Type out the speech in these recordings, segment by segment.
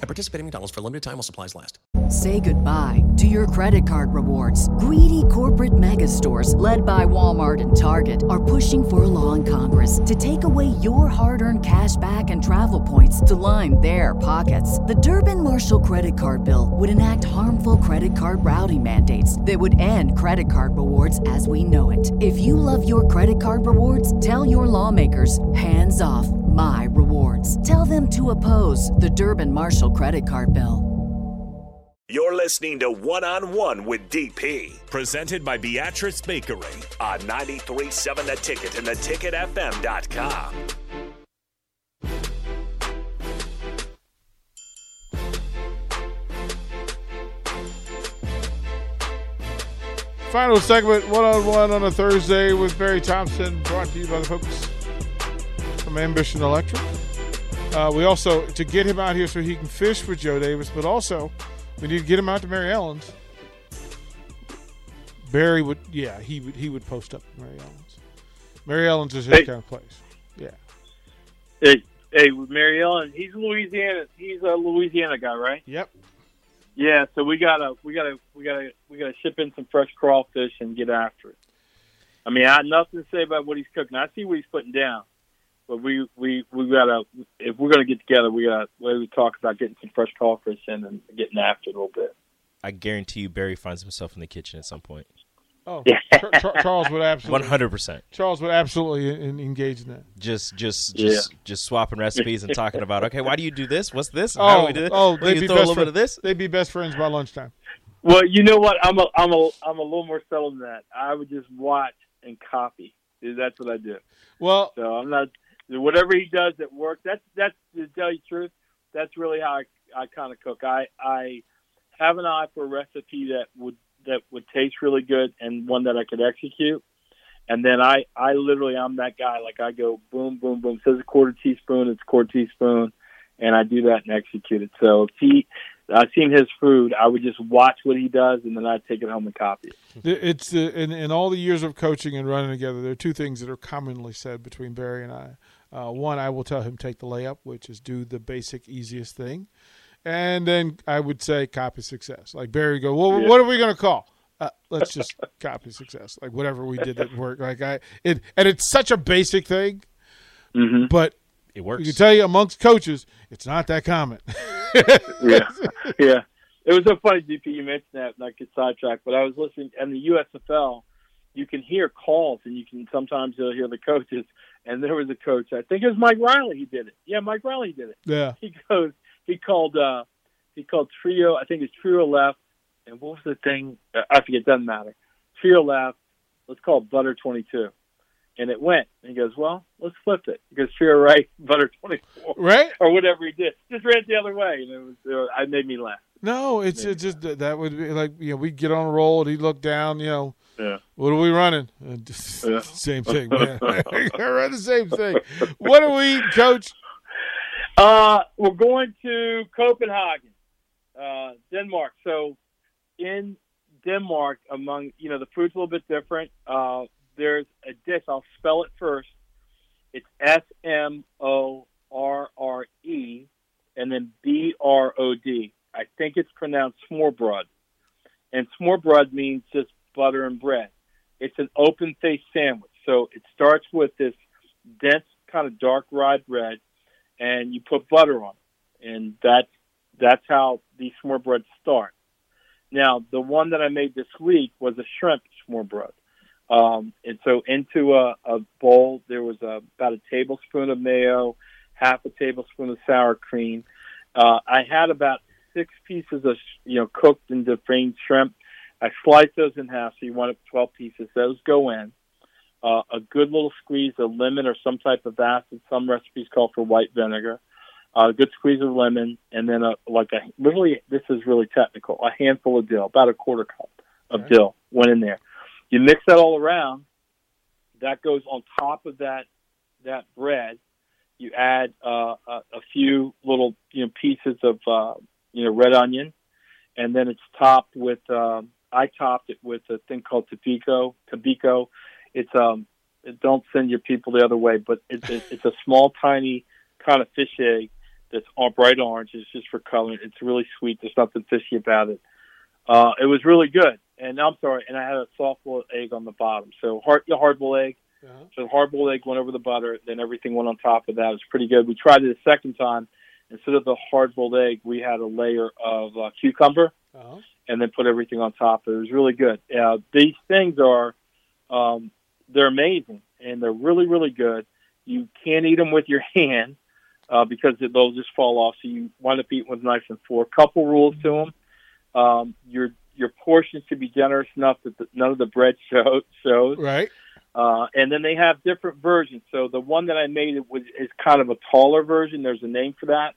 At participating McDonald's for a limited time while supplies last. Say goodbye to your credit card rewards. Greedy corporate mega stores, led by Walmart and Target, are pushing for a law in Congress to take away your hard earned cash back and travel points to line their pockets. The Durbin Marshall credit card bill would enact harmful credit card routing mandates that would end credit card rewards as we know it. If you love your credit card rewards, tell your lawmakers hands off my rewards. Tell them to oppose the Durbin Marshall credit card bill. You're listening to One on One with DP, presented by Beatrice Bakery on 93.7 The Ticket and theticketfm.com. Final segment, one on one on a Thursday with Barry Thompson, brought to you by the folks from Ambition Electric. Uh, we also, to get him out here so he can fish with Joe Davis, but also we need to get him out to Mary Ellen's. Barry would, yeah, he would he would post up Mary Ellen's. Mary Ellen's is his Hey. kind of place. Yeah. Hey, hey, Mary Ellen, he's Louisiana. He's a Louisiana guy, right? Yep. Yeah. So we gotta, we gotta, we gotta, we gotta ship in some fresh crawfish and get after it. I mean, I have nothing to say about what he's cooking. I see what he's putting down, but we, we, we gotta. If we're gonna get together, we gotta. We talk about getting some fresh crawfish in and getting after it a little bit. I guarantee you, Barry finds himself in the kitchen at some point. Oh, Yeah. Char- Char- Charles would absolutely. One hundred percent. Charles would absolutely en- engage in that. Just, just, Yeah. just, just swapping recipes and talking about. Okay, why do you do this? What's this? And Oh, how do we do this? oh, oh We they'd can be throw a little friends. bit of this. They'd be best friends by lunchtime. Well, you know what? I'm a, I'm a, I'm a little more subtle than that. I would just watch and copy. That's what I do. Well, So I'm not whatever he does that works. That's that's to tell you the truth. That's really how I, I kind of cook. I I have an eye for a recipe that would that would taste really good and one that I could execute. And then I I literally I'm that guy. Like I go boom boom boom. Says a quarter teaspoon. It's a quarter teaspoon, and I do that and execute it. So if he I've seen his food. I would just watch what he does, and then I'd take it home and copy it. It's uh, in in all the years of coaching and running together. There are two things that are commonly said between Barry and I. Uh, one, I will tell him take the layup, which is do the basic easiest thing, and then I would say copy success. Like Barry would go, well, Yeah. what are we going to call? Uh, let's just copy success. Like whatever we did didn't work. Like I, it, and it's such a basic thing, Mm-hmm. but It I works. can tell you amongst coaches, it's not that common. yeah, yeah. It was so funny, DP. You mentioned that, and I get sidetracked. But I was listening, and the USFL, you can hear calls, and you can sometimes you'll hear the coaches. And there was a coach. I think it was Mike Riley. He did it. Yeah, Mike Riley did it. yeah. He goes. He called. uh He called trio. I think it's trio left. And what was the thing? Uh, I forget. It doesn't matter. Trio left. Let's call it butter twenty two. And it went. And he goes, well, let's flip it. He goes, trio right, butter twenty four Right? or whatever he did. Just ran it the other way, and it was. Uh, it made me laugh. No, it's, it's just that- would be like you know we'd get on a roll and he'd look down, you know. What are we running? Yeah. Same thing, man. I run the same thing. What are we eating, Coach? Uh, we're going to Copenhagen, uh, Denmark. So in Denmark, among you know, the food's a little bit different. Uh, there's a dish. I'll spell it first. It's S M O R R E, and then B R O D. I think it's pronounced smørbrød, and smørbrød means just butter and bread. It's an open faced sandwich. So it starts with this dense, kind of dark rye bread and you put butter on it, and that's that's how these smørbrøds start. Now, the one that I made this week was a shrimp smørbrød, um, and so into a, a bowl there was a, about a tablespoon of mayo, half a tablespoon of sour cream. Uh, I had about six pieces of you know cooked and deveined shrimp. I slice those in half, so you want up twelve pieces. Those go in uh, a good little squeeze of lemon or some type of acid. Some recipes call for white vinegar. a good squeeze of lemon, and then a like a literally this is really technical, a handful of dill, about a quarter cup of Okay. dill went in there. You mix that all around. That goes on top of that that bread. You add uh, a, a few little you know pieces of uh, you know red onion, and then it's topped with. Um, I topped it with a thing called tobiko. Tobiko. It's um. Don't send your people the other way, but it's it's it's a small, tiny kind of fish egg that's all bright orange. It's just for coloring. It's really sweet. There's nothing fishy about it. Uh, it was really good. And I'm sorry, and I had a soft boiled egg on the bottom. So hard, the hard boiled egg. Uh-huh. So the hard boiled egg went over the butter. Then everything went on top of that. It was pretty good. We tried it a second time. Instead of the hard boiled egg, we had a layer of uh, cucumber Uh-huh. and then put everything on top. It was really good. Uh, these things are, um, they're amazing and they're really, really good. You can't eat them with your hand uh, because they'll just fall off. So you wind up eating with knife and fork. Couple rules to them. Um, your your portions should be generous enough that the, none of the bread show, shows. Right. Uh, and then they have different versions. So the one that I made it was is kind of a taller version. There's a name for that,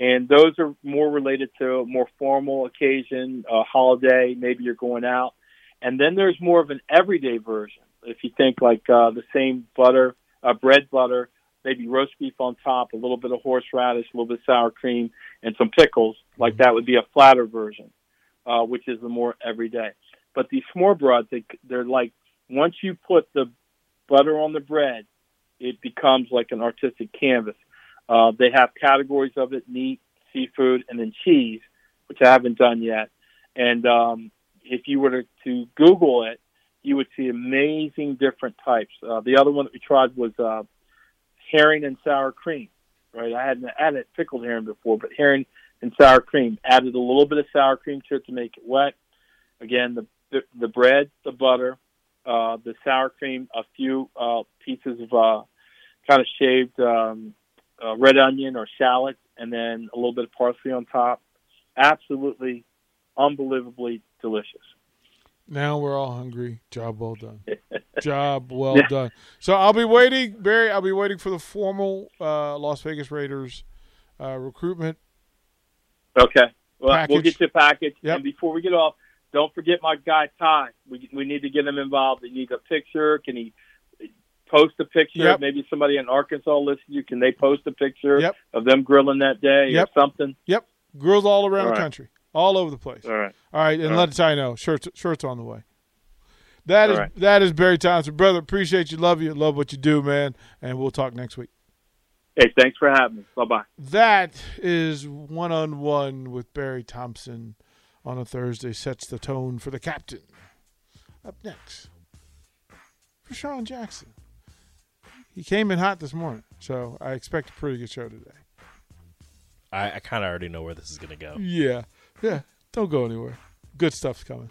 and those are more related to a more formal occasion, a holiday. Maybe you're going out, and then there's more of an everyday version. If you think like uh, the same butter, uh, bread butter, maybe roast beef on top, a little bit of horseradish, a little bit of sour cream, and some pickles. Like that would be a flatter version, uh, which is the more everyday. But these smørbrøds, they, they're like once you put the butter on the bread, it becomes like an artistic canvas. Uh, they have categories of it: meat, seafood, and then cheese, which I haven't done yet. And um, if you were to, to Google it, you would see amazing different types. Uh, the other one that we tried was uh, herring and sour cream. Right, I hadn't hadn't pickled herring before, but herring and sour cream. Added a little bit of sour cream to it to make it wet. Again, the the, the bread, the butter, uh, the sour cream, a few uh, pieces of uh, kind of shaved um, uh, red onion or shallot, and then a little bit of parsley on top. Absolutely, unbelievably delicious. Now we're all hungry. Job well done. Job well done. So I'll be waiting, Barry. I'll be waiting for the formal uh, Las Vegas Raiders uh, recruitment. Okay. Well, we'll get you a package. Yep. And before we get off, don't forget my guy Ty. We we need to get him involved. He needs a picture. Can he post a picture? Yep. Maybe somebody in Arkansas listen to you. Can they post a picture Yep. of them grilling that day Yep. or something? Yep, grills all around All the right. country, all over the place. All right. All right, and All let Ty know shirts shirts on the way. That is right. that is Barry Thompson, brother. Appreciate you, love you, love what you do, man. And we'll talk next week. Hey, thanks for having me. Bye bye. That is one on one with Barry Thompson on a Thursday. Sets the tone for the captain. Up next, for Sean Jackson. He came in hot this morning, so I expect a pretty good show today. I, I kind of already know where this is going to go. Yeah, yeah. Don't go anywhere. Good stuff's coming.